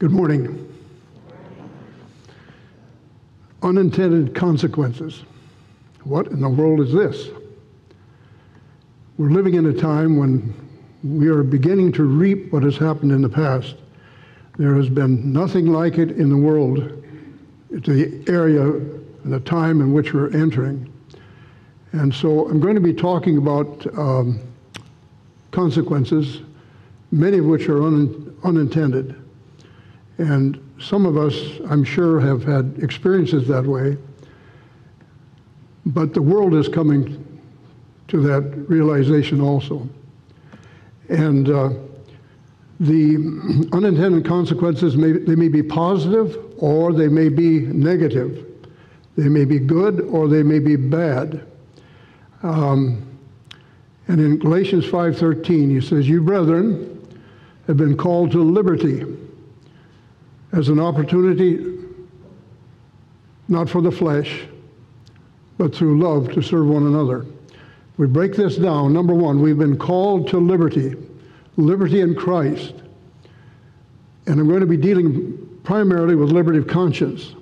Good morning. Unintended consequences. What in the world is this? We're living in a time when we are beginning to reap what has happened in the past. There has been nothing like it in the world, the area and the time in which we're entering. And so I'm going to be talking about um, consequences, many of which are un- unintended. And some of us, I'm sure, have had experiences that way. But the world is coming to that realization also. And uh, the unintended consequences, may, they may be positive or they may be negative. They may be good or they may be bad. Um, and in Galatians 5.13, he says, You brethren have been called to liberty as an opportunity not for the flesh, but through love to serve one another. We break this down. Number one, we've been called to liberty, liberty in Christ. And I'm going to be dealing primarily with liberty of conscience.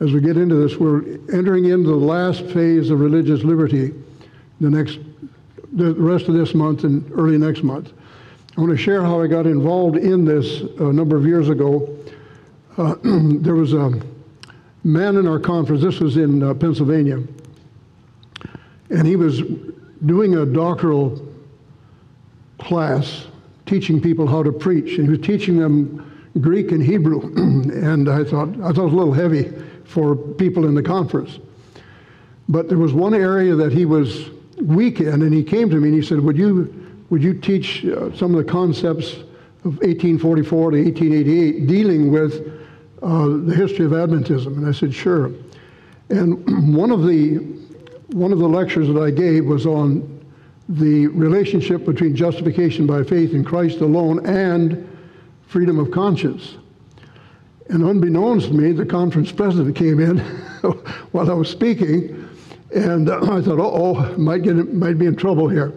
As we get into this, we're entering into the last phase of religious liberty the next the rest of this month and early next month. I want to share how I got involved in this a number of years ago. Uh, there was a man in our conference, this was in uh, Pennsylvania, and he was doing a doctoral class teaching people how to preach. And he was teaching them Greek and Hebrew. and I thought, I thought it was a little heavy for people in the conference. But there was one area that he was weak in, and he came to me and he said, Would you, would you teach uh, some of the concepts of 1844 to 1888 dealing with uh, the history of Adventism? And I said, Sure. And one of the one of the lectures that I gave was on the relationship between justification by faith in Christ alone and freedom of conscience. And unbeknownst to me, the conference president came in while I was speaking, and I thought, oh, might get might be in trouble here.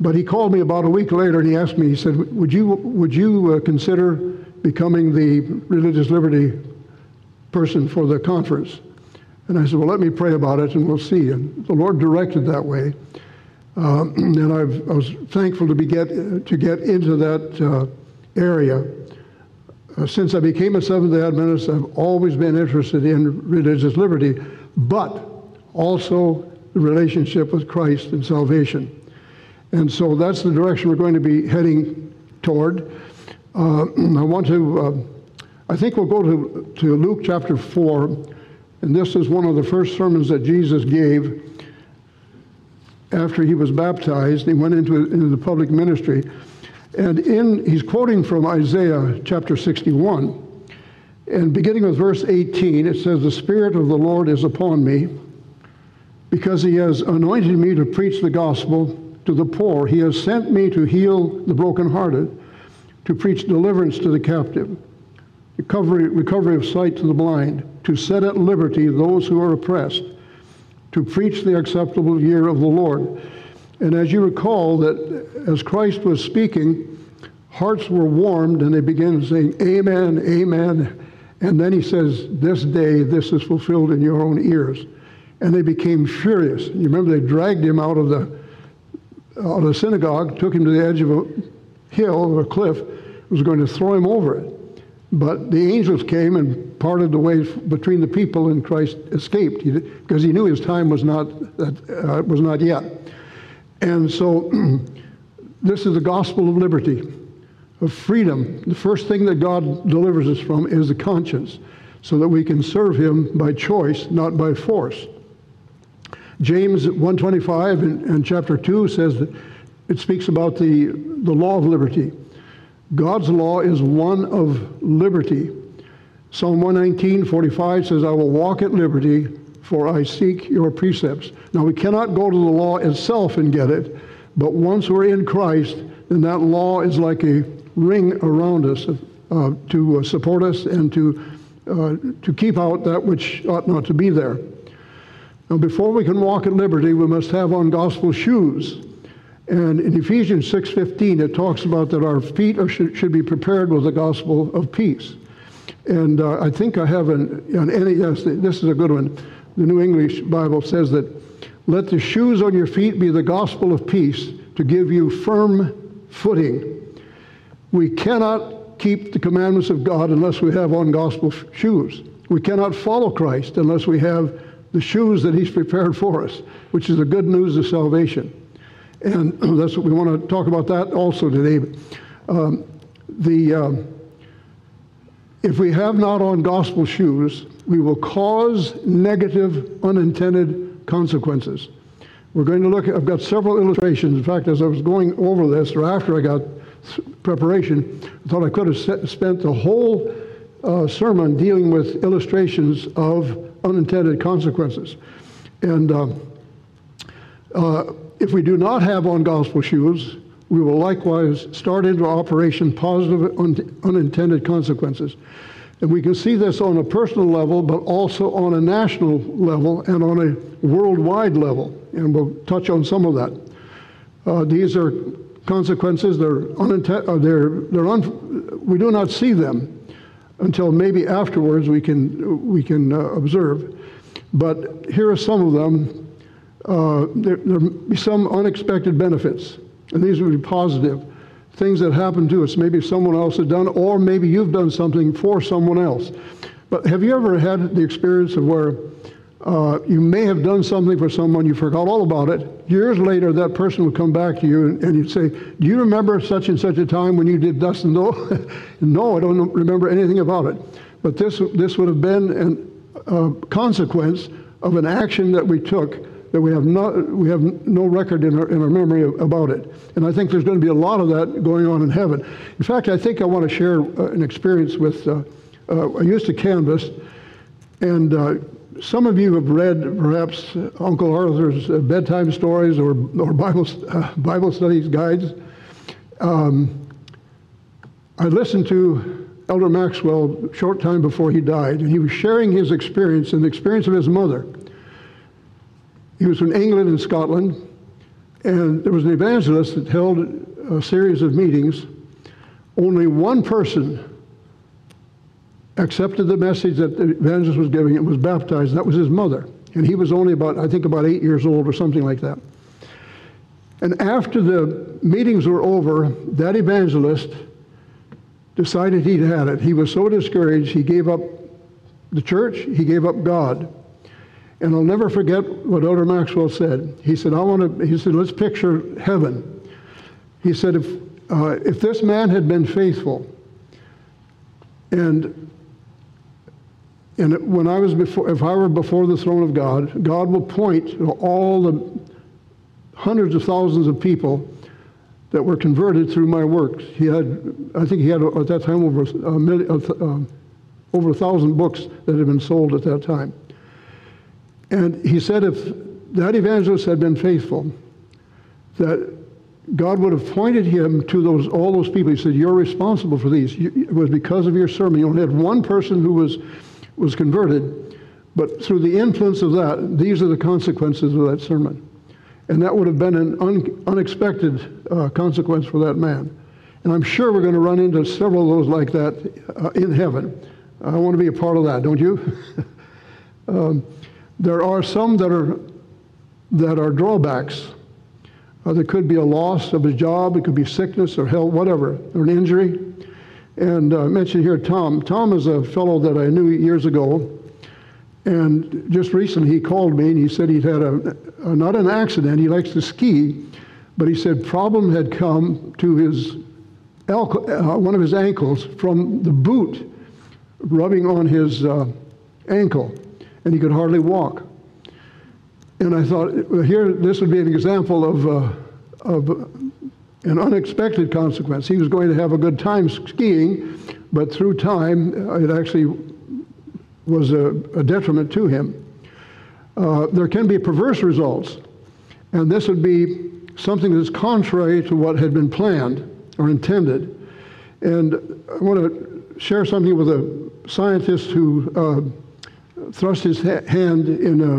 But he called me about a week later and he asked me, he said, would you, would you uh, consider becoming the religious liberty person for the conference? And I said, well, let me pray about it and we'll see. And the Lord directed that way. Uh, and I've, i was thankful to, be get, to get into that uh, area. Uh, since I became a Seventh-day Adventist, I've always been interested in religious liberty, but also the relationship with Christ and salvation. And so that's the direction we're going to be heading toward. Uh, I want to, uh, I think we'll go to, to Luke chapter 4, and this is one of the first sermons that Jesus gave after he was baptized. He went into, into the public ministry. And in, he's quoting from Isaiah chapter 61. And beginning with verse 18, it says, The Spirit of the Lord is upon me because he has anointed me to preach the gospel to the poor. He has sent me to heal the brokenhearted, to preach deliverance to the captive, recovery, recovery of sight to the blind, to set at liberty those who are oppressed, to preach the acceptable year of the Lord. And as you recall, that as Christ was speaking, hearts were warmed and they began saying, Amen, Amen. And then he says, This day this is fulfilled in your own ears and they became furious. You remember they dragged him out of the out of the synagogue, took him to the edge of a hill or a cliff, was going to throw him over it. But the angels came and parted the way between the people, and Christ escaped because he knew his time was not uh, was not yet. And so, this is the gospel of liberty, of freedom. The first thing that God delivers us from is the conscience, so that we can serve Him by choice, not by force. James 125 and, and chapter 2 says that it speaks about the, the law of liberty. God's law is one of liberty. Psalm 119, 45 says, I will walk at liberty, for I seek your precepts. Now, we cannot go to the law itself and get it, but once we're in Christ, then that law is like a ring around us uh, to uh, support us and to, uh, to keep out that which ought not to be there. Now, before we can walk at liberty, we must have on gospel shoes. And in Ephesians 6:15, it talks about that our feet are, should, should be prepared with the gospel of peace. And uh, I think I have an, an NAS, this is a good one. The New English Bible says that, let the shoes on your feet be the gospel of peace to give you firm footing. We cannot keep the commandments of God unless we have on gospel shoes. We cannot follow Christ unless we have the shoes that He's prepared for us, which is the good news of salvation. And that's what we want to talk about that also today. Um, the, um, if we have not on gospel shoes, we will cause negative, unintended consequences. We're going to look I've got several illustrations. In fact, as I was going over this, or after I got preparation, I thought I could have set, spent the whole uh, sermon dealing with illustrations of unintended consequences. And uh, uh, if we do not have on gospel shoes, we will likewise start into operation positive un- unintended consequences. And we can see this on a personal level, but also on a national level and on a worldwide level. And we'll touch on some of that. Uh, these are consequences. They're unintended. Uh, they're, they're un- we do not see them until maybe afterwards we can, we can uh, observe. But here are some of them. Uh, there, there be some unexpected benefits, and these would be positive things that happen to us. Maybe someone else has done, or maybe you've done something for someone else. But have you ever had the experience of where uh, you may have done something for someone, you forgot all about it. Years later, that person would come back to you and, and you'd say, Do you remember such and such a time when you did thus and though? no, I don't remember anything about it. But this, this would have been a uh, consequence of an action that we took that we have no, we have no record in our, in our memory about it. And I think there's going to be a lot of that going on in heaven. In fact, I think I want to share uh, an experience with, uh, uh, I used to canvas, and uh, some of you have read perhaps Uncle Arthur's uh, bedtime stories or, or Bible, uh, Bible studies guides. Um, I listened to Elder Maxwell a short time before he died, and he was sharing his experience and the experience of his mother. He was from England and Scotland, and there was an evangelist that held a series of meetings. Only one person accepted the message that the evangelist was giving and was baptized, that was his mother. And he was only about, I think, about eight years old or something like that. And after the meetings were over, that evangelist decided he'd had it. He was so discouraged, he gave up the church, he gave up God. And I'll never forget what Elder Maxwell said. He said, I want to, he said, let's picture heaven. He said, if, uh, if this man had been faithful, and, and when I was before, if I were before the throne of God, God will point to all the hundreds of thousands of people that were converted through my works. He had, I think he had at that time over a million, uh, over a thousand books that had been sold at that time. And he said if that evangelist had been faithful, that God would have pointed him to those all those people. He said, "You're responsible for these. It was because of your sermon. You only had one person who was was converted, but through the influence of that, these are the consequences of that sermon." And that would have been an un, unexpected uh, consequence for that man. And I'm sure we're going to run into several of those like that uh, in heaven. I want to be a part of that, don't you? um, there are some that are, that are drawbacks. Uh, there could be a loss of a job, it could be sickness or health, whatever, or an injury. And uh, I mentioned here Tom. Tom is a fellow that I knew years ago. And just recently he called me and he said he'd had a, a not an accident, he likes to ski, but he said problem had come to his uh, one of his ankles from the boot rubbing on his uh, ankle and he could hardly walk. And I thought, here, this would be an example of, uh, of an unexpected consequence. He was going to have a good time skiing, but through time, uh, it actually was a, a detriment to him. Uh, there can be perverse results, and this would be something that's contrary to what had been planned or intended. And I want to share something with a scientist who uh, thrust his ha- hand in a,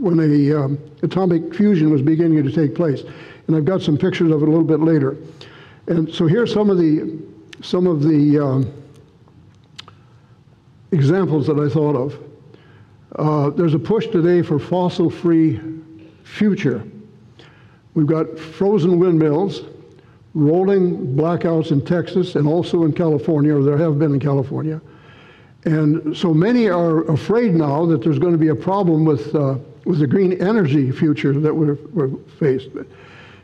when a um, atomic fusion was beginning to take place. And I've got some pictures of it a little bit later. And so here's some of the, some of the um, examples that I thought of. Uh, there's a push today for fossil-free future. We've got frozen windmills, rolling blackouts in Texas and also in California, or there have been in California. And so many are afraid now that there's going to be a problem with, uh, with the green energy future that we're, we're faced.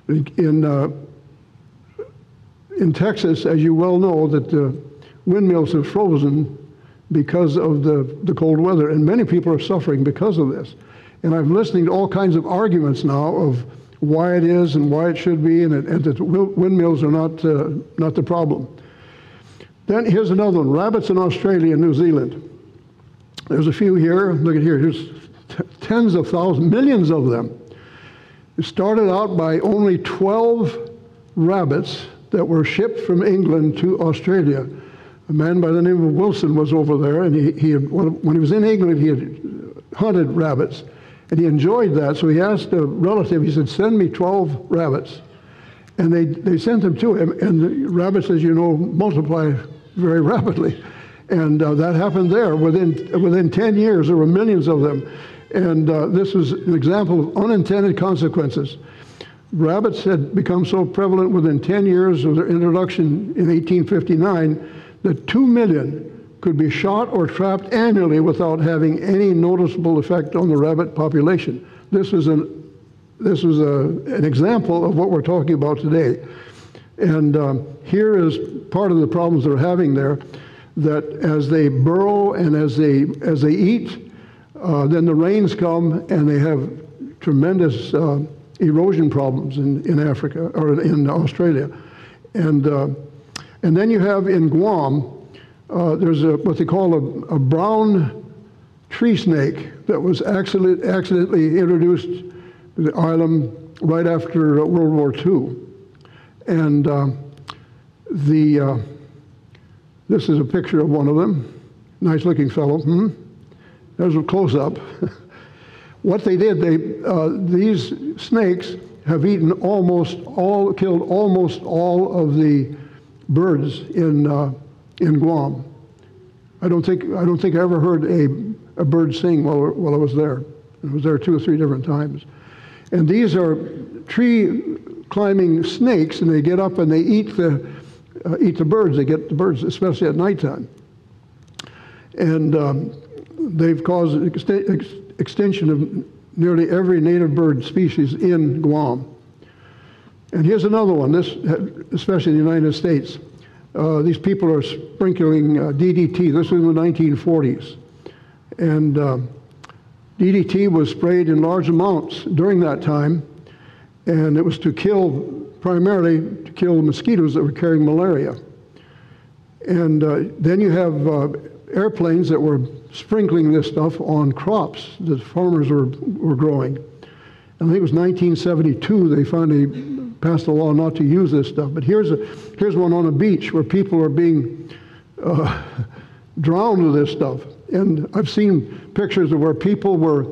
In, uh, in Texas, as you well know, that the windmills have frozen because of the, the cold weather, and many people are suffering because of this. And I'm listening to all kinds of arguments now of why it is and why it should be, and, it, and that windmills are not, uh, not the problem. Then here's another one rabbits in Australia and New Zealand. There's a few here. Look at here. Here's tens of thousands, millions of them. It started out by only 12 rabbits that were shipped from England to Australia. A man by the name of Wilson was over there, and he, he had, when he was in England, he had hunted rabbits. And he enjoyed that, so he asked a relative, he said, Send me 12 rabbits. And they, they sent them to him, and the rabbits, as you know, multiply very rapidly. And uh, that happened there. Within, within 10 years, there were millions of them. And uh, this was an example of unintended consequences. Rabbits had become so prevalent within 10 years of their introduction in 1859 that 2 million could be shot or trapped annually without having any noticeable effect on the rabbit population. This is an, this was a, an example of what we're talking about today. And um, here is part of the problems they're having there, that as they burrow and as they, as they eat, uh, then the rains come and they have tremendous uh, erosion problems in, in Africa or in Australia. And, uh, and then you have in Guam, uh, there's a, what they call a, a, brown tree snake that was accident, accidentally introduced to the island right after World War II. And uh, the, uh, this is a picture of one of them. Nice looking fellow. Hmm? There's a close up. what they did, they, uh, these snakes have eaten almost all, killed almost all of the birds in uh, in Guam. I don't think I don't think I ever heard a, a bird sing while, while I was there. I was there two or three different times. And these are tree climbing snakes, and they get up and they eat the uh, eat the birds. They get the birds, especially at nighttime. And um, they've caused ex- ex- extinction of nearly every native bird species in Guam. And here's another one. This, especially in the United States. Uh, these people are sprinkling uh, DDT. This was in the 1940s. And uh, DDT was sprayed in large amounts during that time, and it was to kill, primarily to kill the mosquitoes that were carrying malaria. And uh, then you have uh, airplanes that were sprinkling this stuff on crops that farmers were, were growing. And I think it was 1972 they finally passed a law not to use this stuff. But here's, a, here's one on a beach where people are being uh, drowned with this stuff. And I've seen pictures of where people were,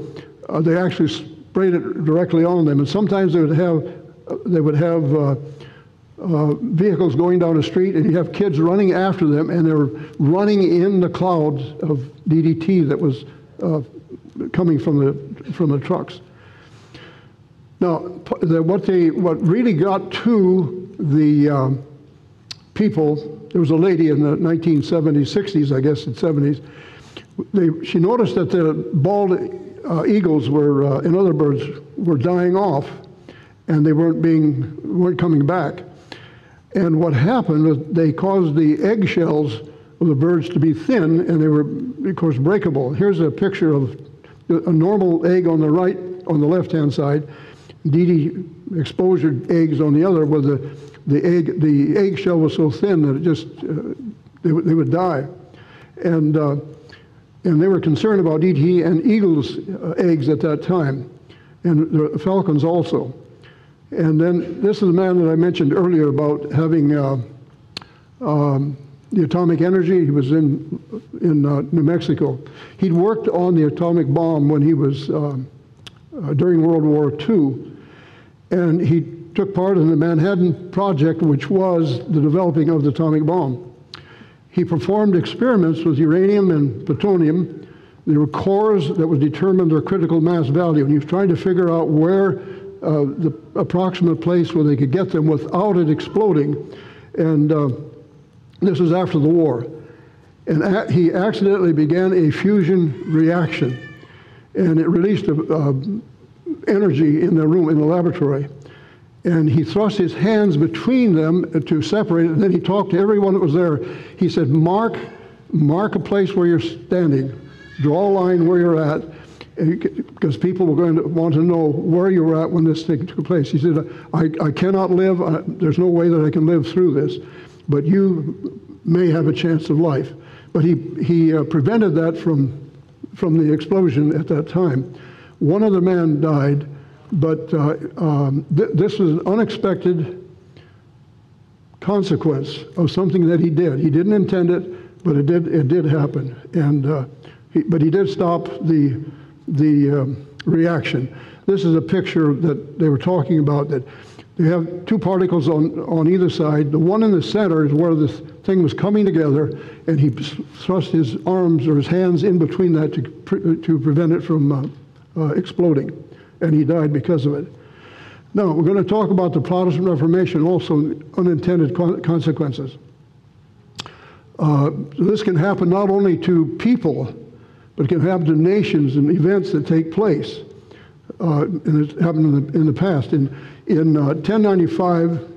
uh, they actually sprayed it directly on them. And sometimes they would have, they would have uh, uh, vehicles going down the street and you have kids running after them and they're running in the clouds of DDT that was uh, coming from the, from the trucks. Now, what, they, what really got to the um, people, there was a lady in the 1970s, 60s, I guess, in 70s. They, she noticed that the bald uh, eagles were, uh, and other birds were dying off, and they weren't being, weren't coming back. And what happened was they caused the eggshells of the birds to be thin, and they were, of course, breakable. Here's a picture of a normal egg on the right, on the left-hand side, DD exposure eggs on the other, where the, the egg the eggshell was so thin that it just uh, they, would, they would die, and uh, and they were concerned about DDT and eagles' uh, eggs at that time, and the falcons also. And then this is the man that I mentioned earlier about having uh, um, the atomic energy. He was in in uh, New Mexico. He'd worked on the atomic bomb when he was um, uh, during World War II and he took part in the Manhattan Project, which was the developing of the atomic bomb. He performed experiments with uranium and plutonium. There were cores that would determine their critical mass value, and he was trying to figure out where uh, the approximate place where they could get them without it exploding. And uh, this was after the war. And he accidentally began a fusion reaction, and it released a, uh, energy in the room, in the laboratory. And he thrust his hands between them to separate it, and then he talked to everyone that was there. He said, Mark, mark a place where you're standing, draw a line where you're at, because people were going to want to know where you were at when this thing took place. He said, I, I cannot live, I, there's no way that I can live through this, but you may have a chance of life. But he, he uh, prevented that from, from the explosion at that time. One of the men died, but uh, um, th- this was an unexpected consequence of something that he did. He didn't intend it, but it did, it did happen. And, uh, he, but he did stop the, the um, reaction. This is a picture that they were talking about that they have two particles on, on either side. The one in the center is where this thing was coming together, and he thrust his arms or his hands in between that to, pre- to prevent it from uh, uh, exploding, and he died because of it. Now, we're going to talk about the Protestant Reformation, also unintended consequences. Uh, this can happen not only to people, but it can happen to nations and events that take place. Uh, and it's happened in the, in the past. In, in uh, 1095,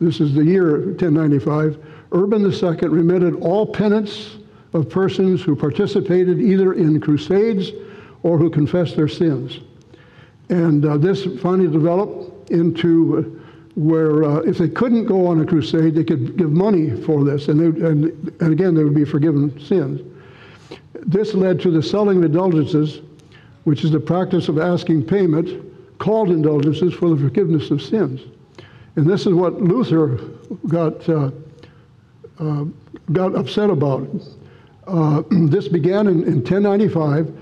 this is the year 1095, Urban II remitted all penance of persons who participated either in crusades or who confessed their sins. And uh, this finally developed into where uh, if they couldn't go on a crusade, they could give money for this, and, they, and, and again, they would be forgiven sins. This led to the selling of indulgences, which is the practice of asking payment, called indulgences, for the forgiveness of sins. And this is what Luther got, uh, uh, got upset about. Uh, this began in, in 1095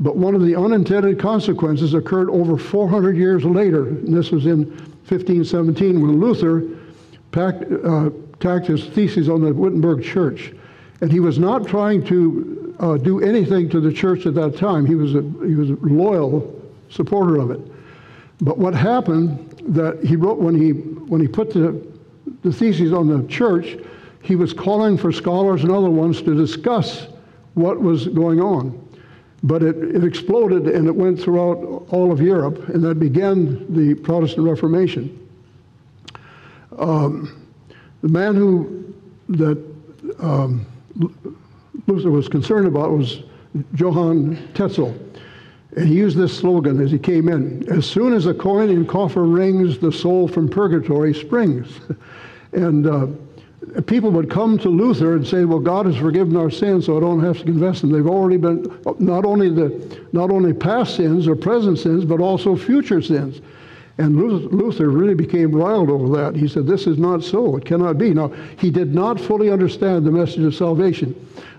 but one of the unintended consequences occurred over 400 years later, and this was in 1517 when Luther packed, uh, tacked his theses on the Wittenberg Church. And he was not trying to uh, do anything to the church at that time. He was a, he was a loyal supporter of it. But what happened that he wrote when he when he put the the theses on the church, he was calling for scholars and other ones to discuss what was going on. But it, it exploded and it went throughout all of Europe, and that began the Protestant Reformation. Um, the man who that um, Luther was concerned about was Johann Tetzel. And he used this slogan as he came in As soon as a coin in coffer rings, the soul from purgatory springs. and uh, people would come to Luther and say, "Well, God has forgiven our sins, so I don't have to confess them." They've already been not only the not only past sins or present sins, but also future sins. And Luther really became riled over that. He said, "This is not so. It cannot be." Now, he did not fully understand the message of salvation.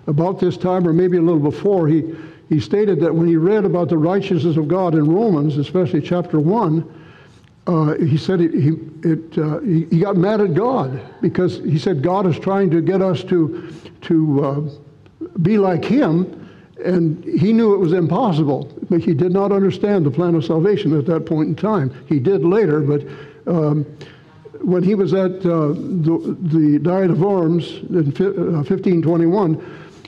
About this time, or maybe a little before, he he stated that when he read about the righteousness of God in Romans, especially chapter one uh, he said he, he, it, uh, he, he, got mad at God because he said God is trying to get us to, to uh, be like him, and he knew it was impossible. But he did not understand the plan of salvation at that point in time. He did later, but um, when he was at uh, the, the, Diet of Worms in 1521, uh,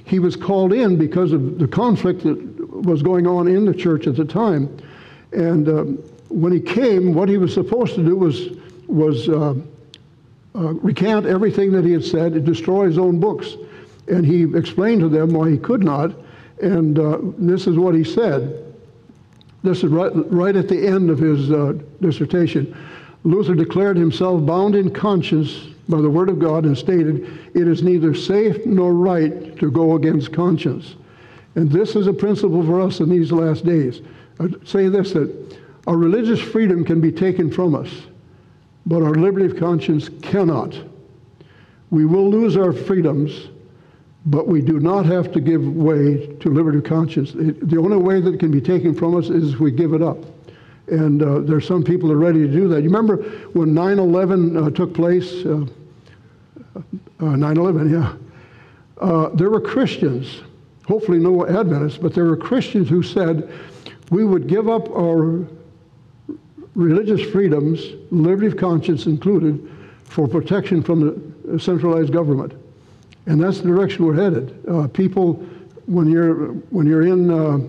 he was called in because of the conflict that was going on in the church at the time. And um, when he came, what he was supposed to do was, was uh, uh, recant everything that he had said and destroy his own books. And he explained to them why he could not. And uh, this is what he said. This is right, right at the end of his uh, dissertation. Luther declared himself bound in conscience by the word of God and stated, It is neither safe nor right to go against conscience. And this is a principle for us in these last days. I'd say this that our religious freedom can be taken from us, but our liberty of conscience cannot. We will lose our freedoms, but we do not have to give way to liberty of conscience. It, the only way that can be taken from us is if we give it up. And uh, there's some people that are ready to do that. You remember when 9 11 uh, took place? 9 11, yeah. there were Christians, hopefully no Adventists, but there were Christians who said we would give up our religious freedoms, liberty of conscience included, for protection from the centralized government. And that's the direction we're headed. Uh, people, when you're, when you're in uh,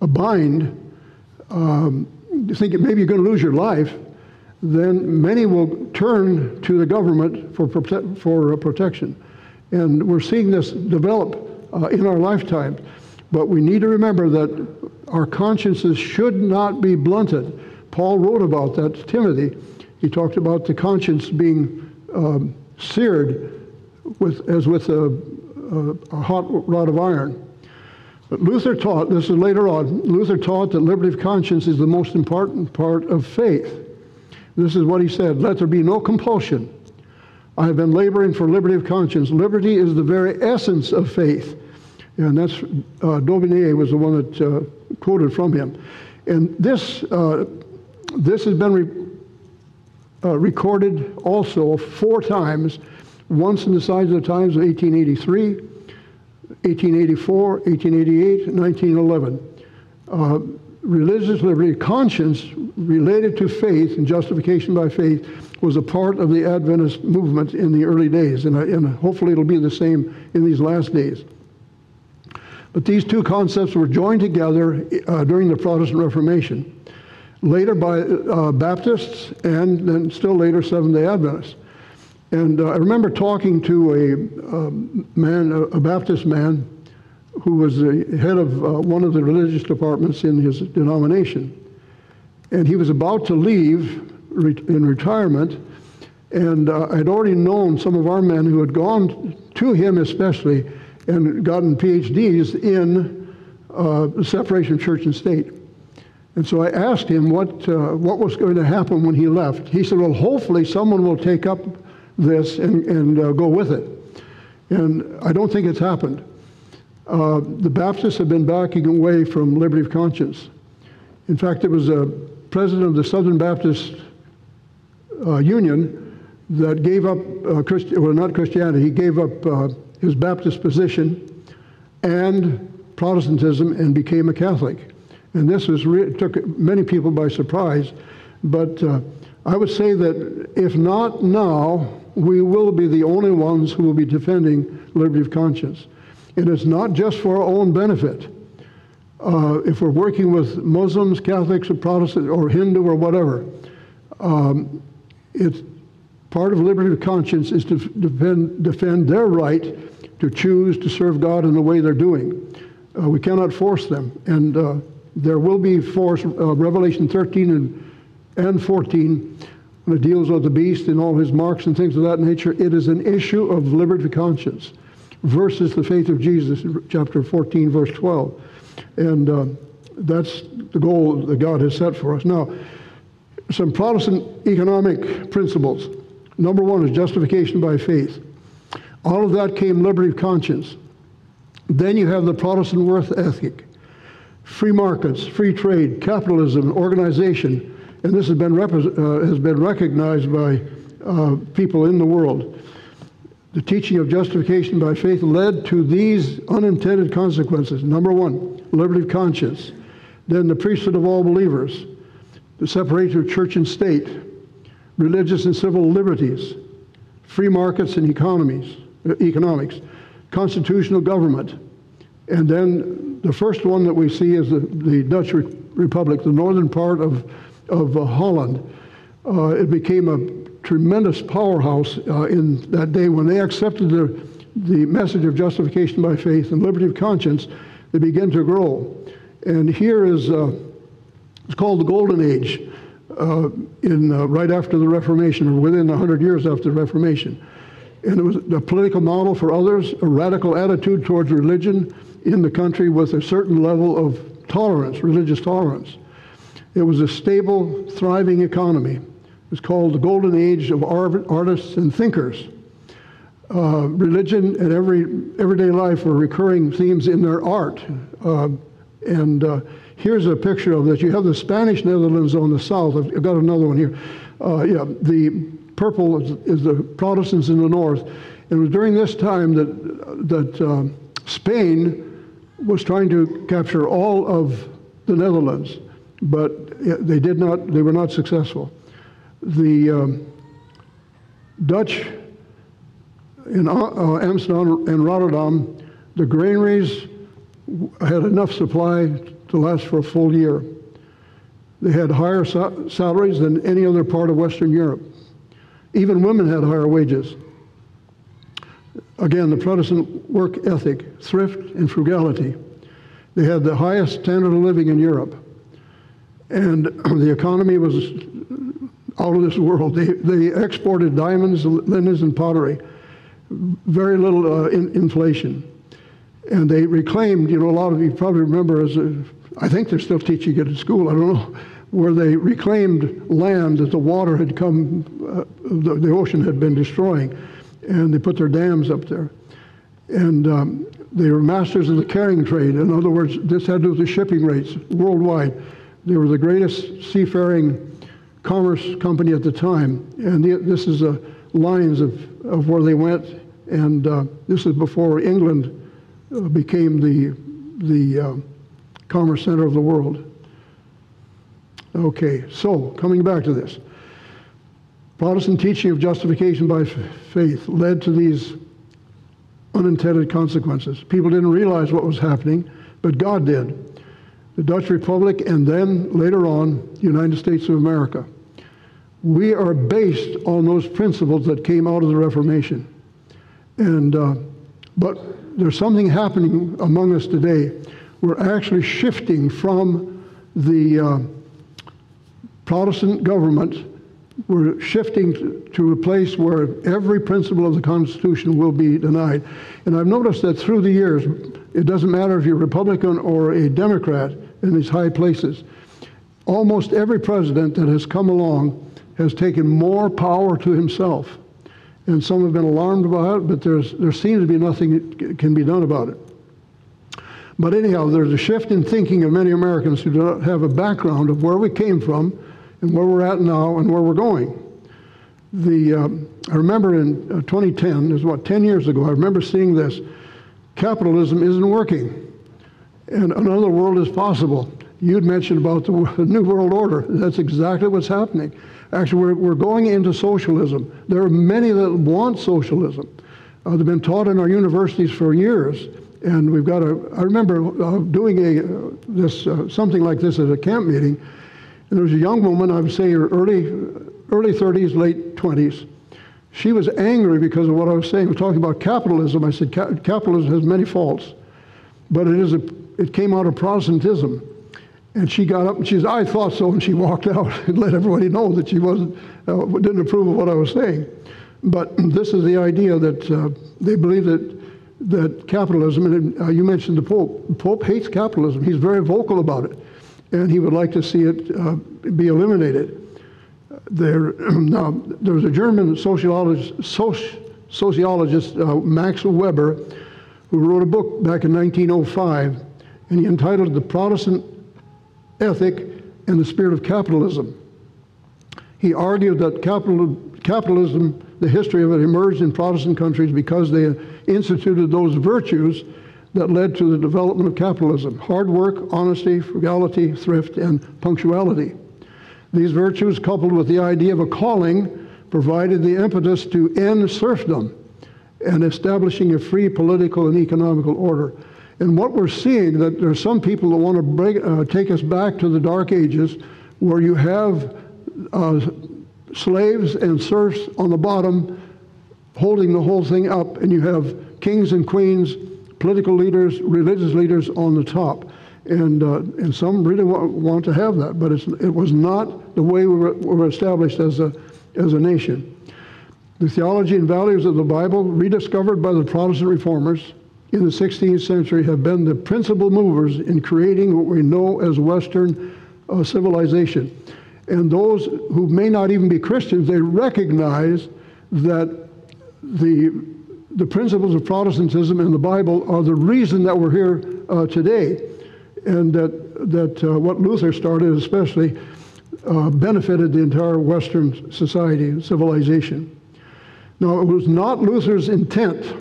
a bind, um, you think maybe you're going to lose your life, then many will turn to the government for, prote- for uh, protection. And we're seeing this develop uh, in our lifetime. But we need to remember that our consciences should not be blunted. Paul wrote about that to Timothy. He talked about the conscience being um, seared with, as with a, a, a hot rod of iron. But Luther taught, this is later on, Luther taught that liberty of conscience is the most important part of faith. This is what he said Let there be no compulsion. I have been laboring for liberty of conscience. Liberty is the very essence of faith. And that's, uh, D'Aubigné was the one that uh, quoted from him. And this, uh, this has been re- uh, recorded also four times, once in the Signs of the Times of 1883, 1884, 1888, 1911. Uh, religious liberty, conscience related to faith and justification by faith was a part of the Adventist movement in the early days, and, and hopefully it'll be the same in these last days. But these two concepts were joined together uh, during the Protestant Reformation, later by uh, Baptists and then still later Seventh day Adventists. And uh, I remember talking to a um, man, a Baptist man, who was the head of uh, one of the religious departments in his denomination. And he was about to leave re- in retirement. And uh, I'd already known some of our men who had gone to him, especially, and gotten PhDs in uh, separation of church and state. And so I asked him what, uh, what was going to happen when he left. He said, Well, hopefully someone will take up this and, and uh, go with it. And I don't think it's happened. Uh, the Baptists have been backing away from liberty of conscience. In fact, there was a president of the Southern Baptist uh, Union that gave up, uh, Christi- well, not Christianity, he gave up uh, his Baptist position and Protestantism and became a Catholic. And this was re- took many people by surprise. But uh, I would say that if not now, we will be the only ones who will be defending liberty of conscience. And It is not just for our own benefit. Uh, if we're working with Muslims, Catholics, or Protestant, or Hindu, or whatever, um, it's part of liberty of conscience is to defend, defend their right to choose to serve God in the way they're doing. Uh, we cannot force them. And uh, there will be force, uh, Revelation 13 and, and 14, when it deals with the beast and all his marks and things of that nature, it is an issue of liberty of conscience versus the faith of Jesus, chapter 14, verse 12. And uh, that's the goal that God has set for us. Now, some Protestant economic principles. Number one is justification by faith. All of that came liberty of conscience. Then you have the Protestant work ethic, free markets, free trade, capitalism, organization, and this has been, uh, has been recognized by uh, people in the world. The teaching of justification by faith led to these unintended consequences. Number one, liberty of conscience. Then the priesthood of all believers, the separation of church and state, religious and civil liberties, free markets and economies, uh, economics, constitutional government, and then the first one that we see is the, the Dutch Re- Republic, the northern part of, of uh, Holland. Uh, it became a tremendous powerhouse uh, in that day when they accepted the, the message of justification by faith and liberty of conscience. They began to grow. And here is, uh, it's called the Golden Age uh, in uh, right after the Reformation, or within 100 years after the Reformation. And it was a political model for others, a radical attitude towards religion in the country with a certain level of tolerance, religious tolerance. It was a stable, thriving economy. It was called the golden age of artists and thinkers. Uh, religion and every everyday life were recurring themes in their art. Uh, And uh, here's a picture of this. You have the Spanish Netherlands on the south. I've got another one here. Uh, yeah, the purple is, is, the Protestants in the north. It was during this time that, that uh, Spain was trying to capture all of the Netherlands, but they did not, they were not successful. The um, Dutch in uh, uh, Amsterdam and Rotterdam, the granaries had enough supply to last for a full year. They had higher salaries than any other part of Western Europe. Even women had higher wages. Again, the Protestant work ethic, thrift, and frugality. They had the highest standard of living in Europe. And the economy was out of this world. They, they exported diamonds, linens, and pottery. Very little uh, in, inflation. And they reclaimed, you know, a lot of you probably remember as a, I think they're still teaching it at school, I don't know, where they reclaimed land that the water had come, uh, the, the, ocean had been destroying, and they put their dams up there. And um, they were masters of the carrying trade. In other words, this had to do with the shipping rates worldwide. They were the greatest seafaring commerce company at the time. And the, this is the lines of, of where they went. And uh, this is before England uh, became the, the uh, commerce center of the world. Okay, so coming back to this. Protestant teaching of justification by faith led to these unintended consequences. People didn't realize what was happening, but God did. The Dutch Republic and then later on, the United States of America. We are based on those principles that came out of the Reformation. And, uh, but there's something happening among us today. We're actually shifting from the uh, Protestant government, we're shifting to, a place where every principle of the Constitution will be denied. And I've noticed that through the years, it doesn't matter if you're Republican or a Democrat in these high places, almost every president that has come along has taken more power to himself and some have been alarmed about it, but there's, there seems to be nothing that can be done about it. But anyhow, there's a shift in thinking of many Americans who do not have a background of where we came from and where we're at now and where we're going. The, um, I remember in uh, 2010, it was what, 10 years ago, I remember seeing this. Capitalism isn't working, and another world is possible. You'd mentioned about the New World Order. That's exactly what's happening. Actually, we're, we're going into socialism. There are many that want socialism. Uh, they've been taught in our universities for years. And we've got a, I remember uh, doing a, uh, this, uh, something like this at a camp meeting. And there was a young woman, I would say her early, early 30s, late 20s. She was angry because of what I was saying. I was talking about capitalism. I said, capitalism has many faults, but it, is a, it came out of Protestantism. And she got up and she said, I thought so. And she walked out and let everybody know that she wasn't, uh, didn't approve of what I was saying. But this is the idea that uh, they believe that, that capitalism, and uh, you mentioned the Pope, the Pope hates capitalism. He's very vocal about it. And he would like to see it uh, be eliminated. There, now, was a German sociologist, soci, sociologist uh, Max Weber, who wrote a book back in 1905, and he entitled The Protestant ethic and the spirit of capitalism. He argued that capital, capitalism, the history of it, emerged in Protestant countries because they instituted those virtues that led to the development of capitalism hard work, honesty, frugality, thrift, and punctuality. These virtues, coupled with the idea of a calling, provided the impetus to end serfdom and establishing a free political and economical order. And what we're seeing that there's some people that want to break, uh, take us back to the Dark Ages, where you have uh, slaves and serfs on the bottom holding the whole thing up, and you have kings and queens, political leaders, religious leaders on the top. And, uh, and some really want, want, to have that, but it was not the way we were, were established as a, as a nation. The theology and values of the Bible, rediscovered by the Protestant reformers, in the 16th century have been the principal movers in creating what we know as Western uh, civilization. And those who may not even be Christians, they recognize that the, the principles of Protestantism and the Bible are the reason that we're here uh, today. and that, that uh, what Luther started especially uh, benefited the entire Western society and civilization. Now, it was not Luther's intent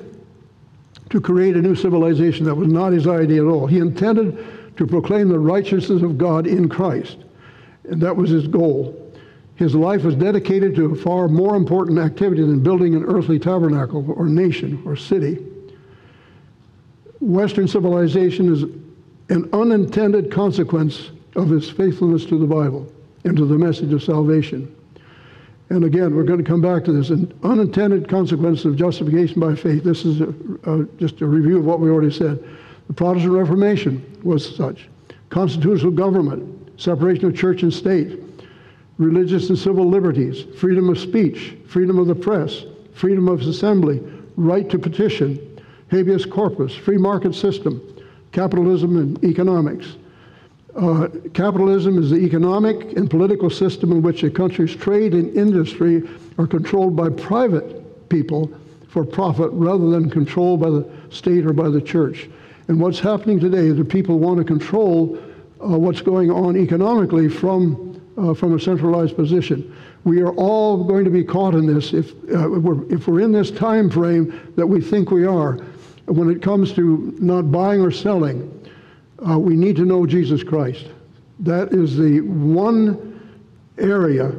to create a new civilization. That was not his idea at all. He intended to proclaim the righteousness of God in Christ, and that was his goal. His life was dedicated to a far more important activity than building an earthly tabernacle or nation or city. Western civilization is an unintended consequence of his faithfulness to the Bible and to the message of salvation. And again, we're going to come back to this. An unintended consequence of justification by faith. This is a, a, just a review of what we already said. The Protestant Reformation was such. Constitutional government, separation of church and state, religious and civil liberties, freedom of speech, freedom of the press, freedom of assembly, right to petition, habeas corpus, free market system, capitalism and economics. Uh, capitalism is the economic and political system in which a country's trade and industry are controlled by private people for profit rather than controlled by the state or by the church. And what's happening today is that people want to control uh, what's going on economically from, uh, from a centralized position. We are all going to be caught in this if, uh, we're, if we're in this time frame that we think we are when it comes to not buying or selling uh, we need to know Jesus Christ. That is the one area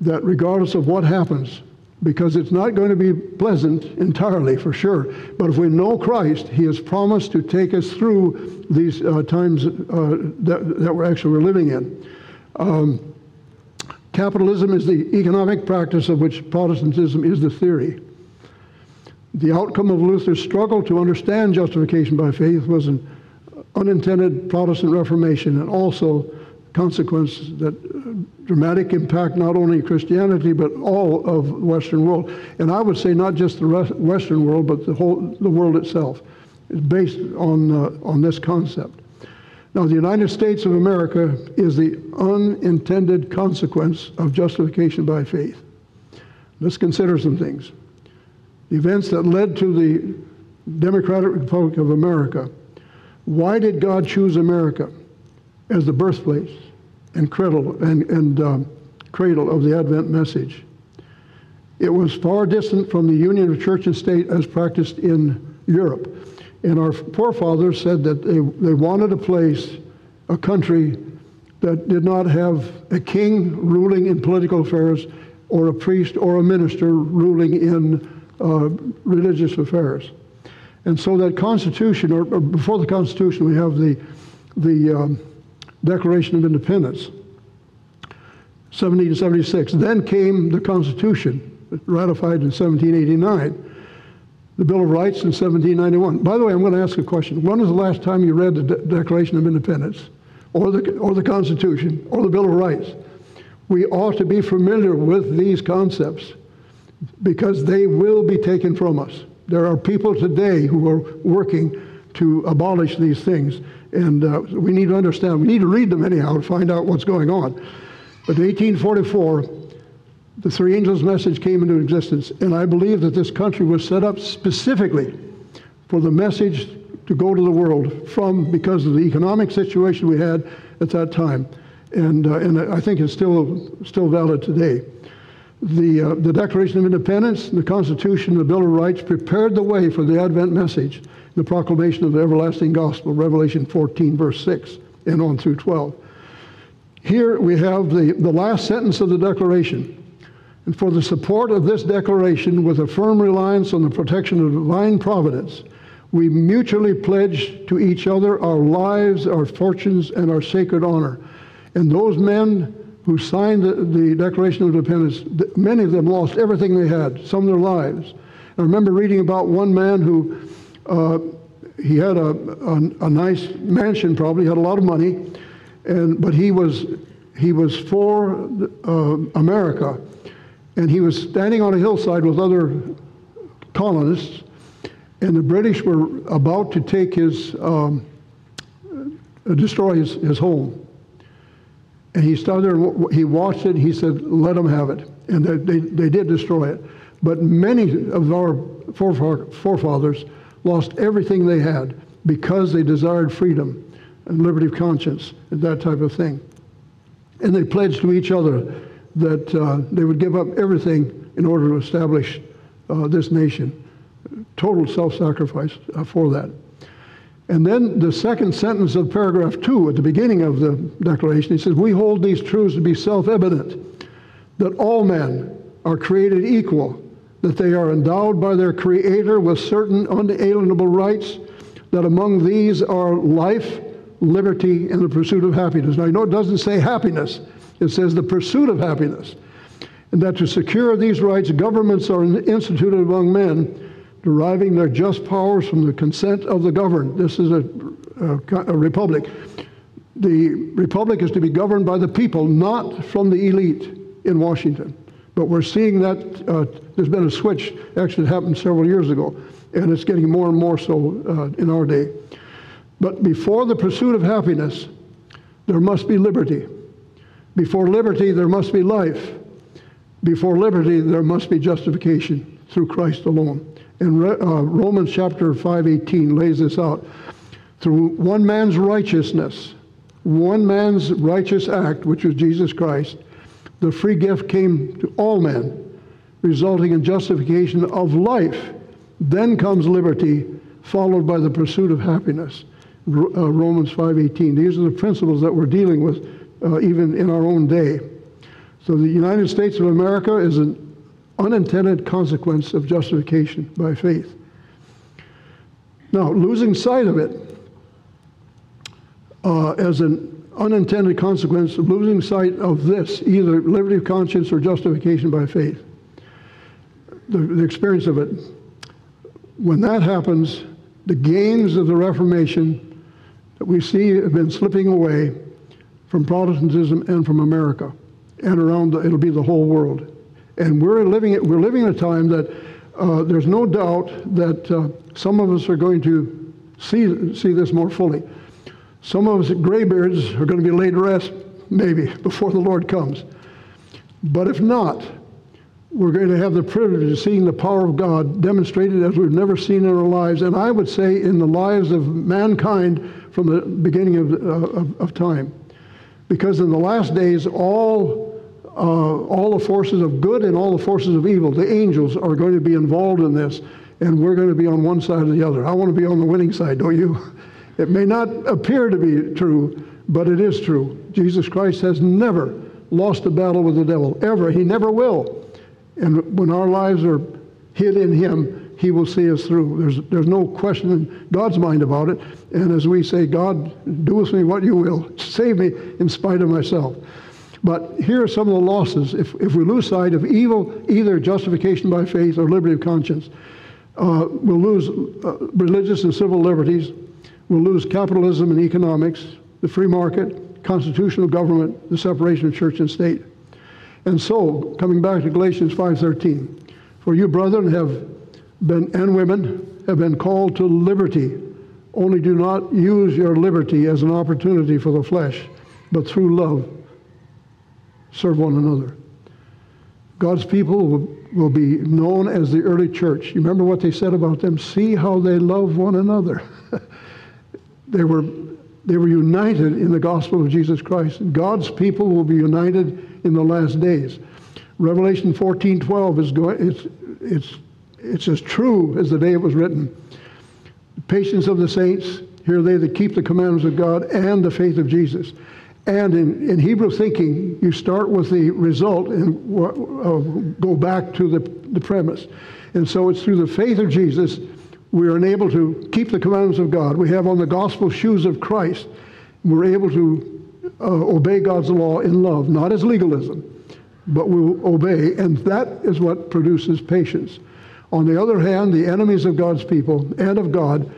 that, regardless of what happens, because it's not going to be pleasant entirely for sure, but if we know Christ, He has promised to take us through these uh, times uh, that, that, we're actually living in. Um, capitalism is the economic practice of which Protestantism is the theory. The outcome of Luther's struggle to understand justification by faith was an unintended Protestant Reformation and also consequences that uh, dramatic impact not only Christianity but all of the Western world. And I would say not just the Western world but the whole the world itself is based on uh, on this concept. Now, the United States of America is the unintended consequence of justification by faith. Let's consider some things. The events that led to the Democratic Republic of America why did God choose America as the birthplace and cradle, and, and um, cradle of the Advent message? It was far distant from the union of church and state as practiced in Europe. And our forefathers said that they, they wanted a place, a country that did not have a king ruling in political affairs or a priest or a minister ruling in uh, religious affairs. And so that Constitution, or, or before the Constitution, we have the, the um, Declaration of Independence, 1776. Then came the Constitution, ratified in 1789. The Bill of Rights in 1791. By the way, I'm going to ask a question. When was the last time you read the De- Declaration of Independence, or the, or the Constitution, or the Bill of Rights? We ought to be familiar with these concepts because they will be taken from us. There are people today who are working to abolish these things, and uh, we need to understand. We need to read them anyhow to find out what's going on. But in 1844, the three angels' message came into existence, and I believe that this country was set up specifically for the message to go to the world from because of the economic situation we had at that time, and uh, and I think it's still still valid today. The, uh, the Declaration of Independence, the Constitution, the Bill of Rights prepared the way for the Advent message, the proclamation of the everlasting gospel, Revelation 14, verse 6, and on through 12. Here we have the, the last sentence of the Declaration. And for the support of this declaration, with a firm reliance on the protection of divine providence, we mutually pledge to each other our lives, our fortunes, and our sacred honor. And those men who signed the, the Declaration of Independence, many of them lost everything they had, some their lives. I remember reading about one man who uh, he had a, a, a, nice mansion, probably had a lot of money, and but he was he was for uh, America, and he was standing on a hillside with other colonists, and the British were about to take his um, destroy his, his home. And he stood there he watched it. He said, let them have it. And they, they, they did destroy it. But many of our forefathers lost everything they had because they desired freedom. and liberty of conscience and that type of thing. And they pledged to each other that uh, they would give up everything in order to establish uh, this nation. Total self sacrifice uh, for that. And then the second sentence of paragraph two at the beginning of the declaration, he says, We hold these truths to be self evident that all men are created equal, that they are endowed by their Creator with certain unalienable rights, that among these are life, liberty, and the pursuit of happiness. Now, you know, it doesn't say happiness, it says the pursuit of happiness. And that to secure these rights, governments are instituted among men, deriving their just powers from the consent of the governed. This is a, a, a republic. The republic is to be governed by the people, not from the elite in Washington. But we're seeing that uh, there's been a switch. Actually, it happened several years ago, and it's getting more and more so uh, in our day. But before the pursuit of happiness, there must be liberty. Before liberty, there must be life. Before liberty, there must be justification through Christ alone. And uh, Romans chapter 5:18 lays this out. Through one man's righteousness, one man's righteous act, which was Jesus Christ, the free gift came to all men, resulting in justification of life. Then comes liberty, followed by the pursuit of happiness. Uh, Romans 5:18. These are the principles that we're dealing with uh, even in our own day. So the United States of America is an unintended consequence of justification by faith. Now, losing sight of it uh, as an unintended consequence of losing sight of this, either liberty of conscience or justification by faith. The, the experience of it. When that happens, the gains of the Reformation that we see have been slipping away from Protestantism and from America, and around the, it'll be the whole world. And we're living. We're living in a time that uh, there's no doubt that uh, some of us are going to see see this more fully. Some of us graybeards are going to be laid to rest, maybe, before the Lord comes. But if not, we're going to have the privilege of seeing the power of God demonstrated as we've never seen in our lives, and I would say in the lives of mankind from the beginning of, uh, of, of, time. Because in the last days, all, uh, all the forces of good and all the forces of evil, the angels, are going to be involved in this, and we're going to be on one side or the other. I want to be on the winning side, don't you? It may not appear to be true, but it is true. Jesus Christ has never lost a battle with the devil, ever. He never will. And when our lives are hid in Him, He will see us through. There's, there's no question in God's mind about it. And as we say, God, do with me what you will, save me in spite of myself. But here are some of the losses. If, if we lose sight of evil, either justification by faith or liberty of conscience, uh, we'll lose uh, religious and civil liberties We'll lose capitalism and economics, the free market, constitutional government, the separation of church and state. And so, coming back to Galatians 5:13, for you brethren have been and women have been called to liberty. Only do not use your liberty as an opportunity for the flesh, but through love serve one another. God's people will, will be known as the early church. You remember what they said about them? See how they love one another. They were, they were united in the gospel of Jesus Christ. God's people will be united in the last days. Revelation 14 12 is going, it's, it's, it's as true as the day it was written. The patience of the saints, here they that keep the commandments of God and the faith of Jesus. And in, in Hebrew thinking, you start with the result and uh, go back to the, the premise. And so it's through the faith of Jesus we are enabled to keep the commandments of God. We have on the gospel shoes of Christ. We're able to uh, obey God's law in love, not as legalism, but we'll obey, and that is what produces patience. On the other hand, the enemies of God's people and of God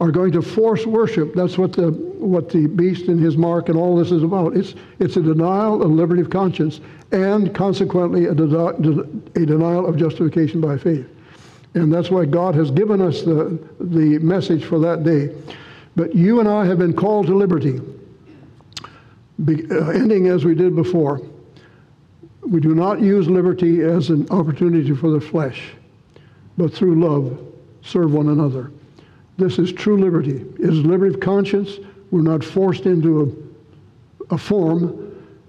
are going to force worship. That's what the what the beast and his mark and all this is about. It's it's a denial of liberty of conscience and consequently a, a denial of justification by faith. And that's why God has given us the, the message for that day. But you and I have been called to liberty, Be, uh, ending as we did before. We do not use liberty as an opportunity for the flesh, but through love serve one another. This is true liberty. It is liberty of conscience, We're not forced into a, a form,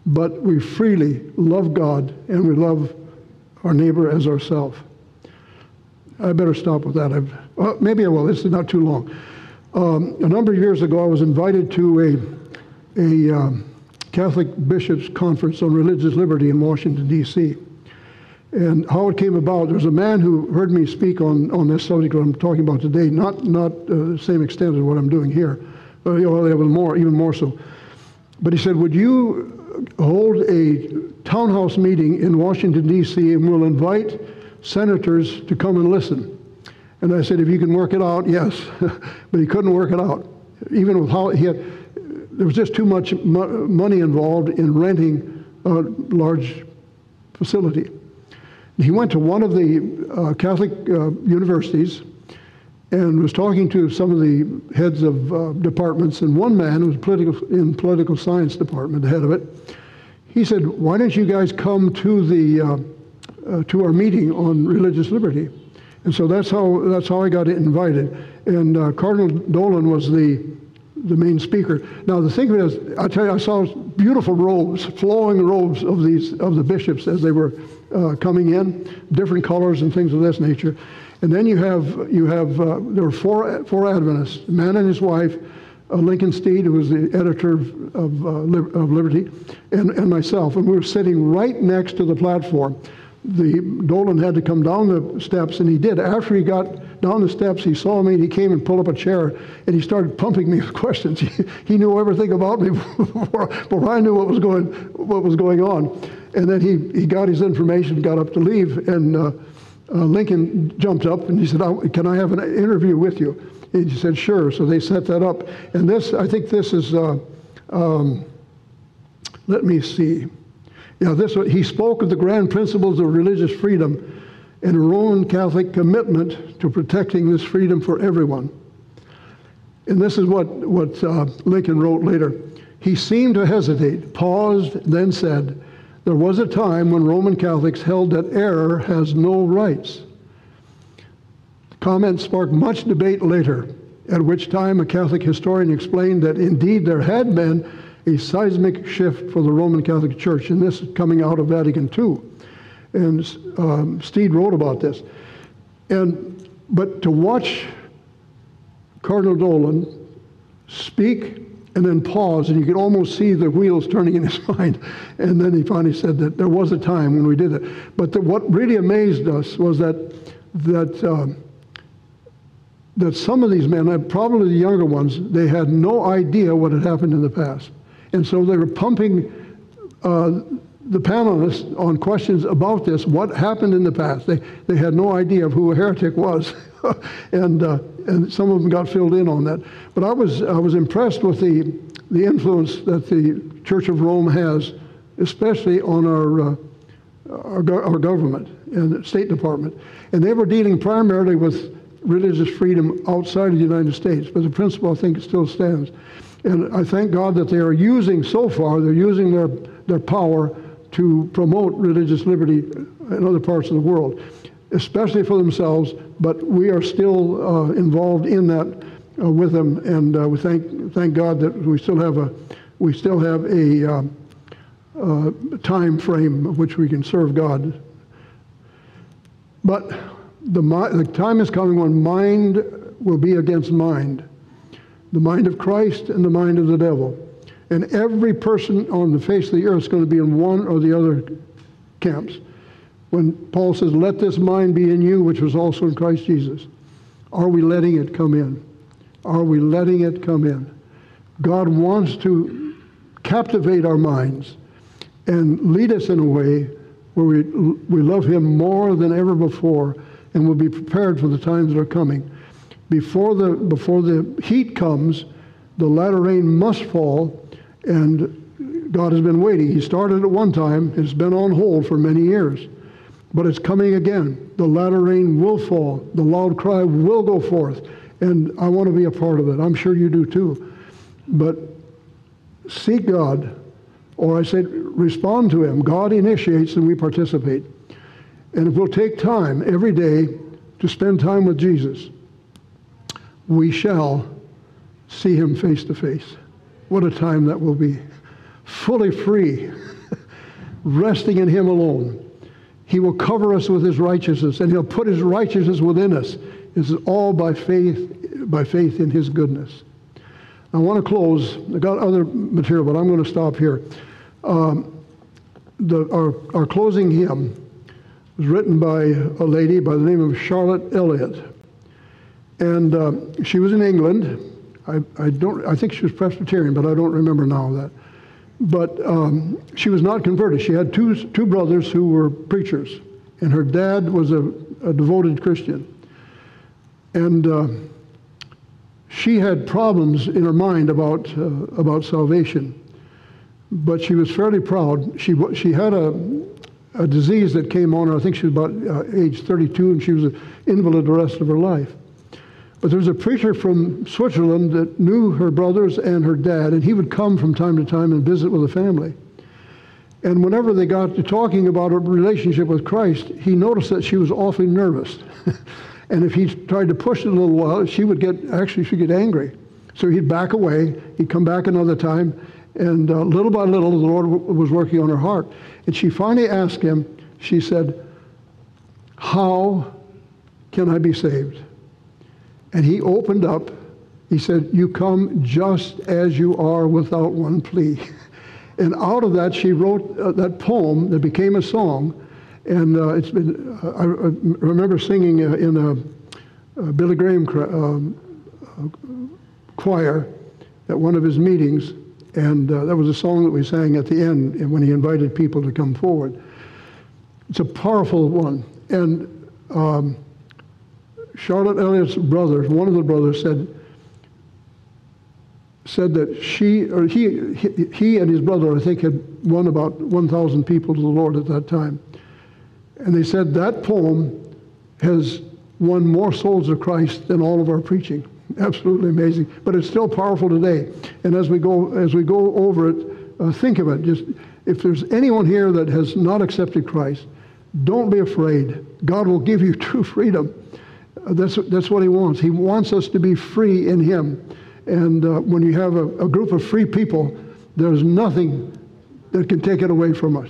but we freely love God and we love our neighbor as ourselves. I better stop with that. I've, uh, maybe I will. This is not too long. Um, a number of years ago, I was invited to a, a um, Catholic Bishops' Conference on Religious Liberty in Washington, D.C. And how it came about, there was a man who heard me speak on, on this subject that I'm talking about today, not, not uh, the same extent as what I'm doing here, but was more, even more so. But he said, Would you hold a townhouse meeting in Washington, D.C., and we'll invite senators to come and listen? And I said, If you can work it out, yes. but he couldn't work it out. Even with how he had, there was just too much mo- money involved in renting a large facility. He went to one of the uh, Catholic uh, universities and was talking to some of the heads of uh, departments. And one man who was political, in political science department, the head of it, he said, "Why don't you guys come to the uh, uh, to our meeting on religious liberty?" And so that's how that's how I got invited. And uh, Cardinal Dolan was the the main speaker. Now the thing is, I tell you, I saw beautiful robes, flowing robes of these of the bishops as they were uh, coming in, different colors and things of this nature. And then you have you have uh, there were four four Adventists, a man and his wife, uh, Lincoln Steed, who was the editor of of, uh, of Liberty, and, and myself, and we were sitting right next to the platform. The Dolan had to come down the steps, and he did. After he got down the steps, he saw me, and he came and pulled up a chair, and he started pumping me with questions. He, knew everything about me before, before I knew what was going what was going on. And then he, he got his information, got up to leave, and uh, uh, Lincoln jumped up and he said, Can I have an interview with you? And he said, Sure. So they set that up. And this, I think this is, uh, um, let me see. Yeah, this he spoke of the grand principles of religious freedom and a Roman Catholic commitment to protecting this freedom for everyone. And this is what, what uh, Lincoln wrote later. He seemed to hesitate, paused, then said, there was a time when Roman Catholics held that error has no rights. The comment sparked much debate later, at which time a Catholic historian explained that indeed there had been a seismic shift for the Roman Catholic Church, and this is coming out of Vatican II. And um, Steed wrote about this. And but to watch Cardinal Dolan speak and then pause, and you could almost see the wheels turning in his mind. And then he finally said that there was a time when we did it. But the, what really amazed us was that that um, that some of these men, uh, probably the younger ones, they had no idea what had happened in the past, and so they were pumping. Uh, the panelists on questions about this, what happened in the past. They, they had no idea of who a heretic was. and, uh, and some of them got filled in on that. But I was, I was impressed with the, the influence that the Church of Rome has, especially on our, uh, our, our government and State Department. And they were dealing primarily with religious freedom outside of the United States, but the principle I think still stands. And I thank God that they are using so far, they're using their, their power to promote religious liberty in other parts of the world, especially for themselves. But we are still uh, involved in that uh, with them, and uh, we thank thank God that we still have a we still have a um, uh, time frame of which we can serve God. But the, the time is coming when mind will be against mind, the mind of Christ and the mind of the devil. And every person on the face of the earth is going to be in one or the other camps. When Paul says, Let this mind be in you, which was also in Christ Jesus. Are we letting it come in? Are we letting it come in? God wants to captivate our minds and lead us in a way where we, we love Him more than ever before and we'll be prepared for the times that are coming. Before the, before the heat comes, the latter rain must fall and God has been waiting. He started at one time, it's been on hold for many years. But it's coming again. The latter rain will fall. The loud cry will go forth. And I want to be a part of it. I'm sure you do too. But seek God, or I said, respond to Him. God initiates and we participate. And if we'll take time every day to spend time with Jesus, we shall see Him face to face. What a time that will be. Fully free, resting in Him alone. He will cover us with His righteousness, and He'll put His righteousness within us. This is all by faith, by faith in His goodness. I want to close. I've got other material, but I'm going to stop here. Um, the, our, our closing hymn was written by a lady by the name of Charlotte Elliott. And uh, she was in England. I, I, don't, I think she was Presbyterian, but I don't remember now that. But um, she was not converted. She had two, two brothers who were preachers, and her dad was a, a devoted Christian. And uh, she had problems in her mind about, uh, about salvation but she was fairly proud. She, she had a, a disease that came on her. I think she was about uh, age 32, and she was an invalid the rest of her life. But there was a preacher from Switzerland that knew her brothers and her dad, and he would come from time to time and visit with the family. And whenever they got to talking about her relationship with Christ, he noticed that she was awfully nervous. and if he tried to push it a little while, she would get, actually, she'd get angry. So he'd back away. He'd come back another time. And uh, little by little, the Lord w- was working on her heart. And she finally asked him, she said, How can I be saved? And he opened up. He said, You come just as you are without one plea. And out of that, she wrote uh, that poem that became a song. And uh, it's been, uh, I remember singing uh, in a, a Billy Graham um, choir at one of his meetings. And uh, that was a song that we sang at the end when he invited people to come forward. It's a powerful one. And um, Charlotte Elliott's brother, one of the brothers, said, said that she, or he, he and his brother, I think, had won about 1,000 people to the Lord at that time. And they said that poem has won more souls of Christ than all of our preaching. Absolutely amazing. But it's still powerful today. And as we go, as we go over it, uh, think of it. Just if there's anyone here that has not accepted Christ, don't be afraid. God will give you true freedom. That's, that's what He wants. He wants us to be free in Him. And uh, when you have a, a group of free people, there's nothing that can take it away from us.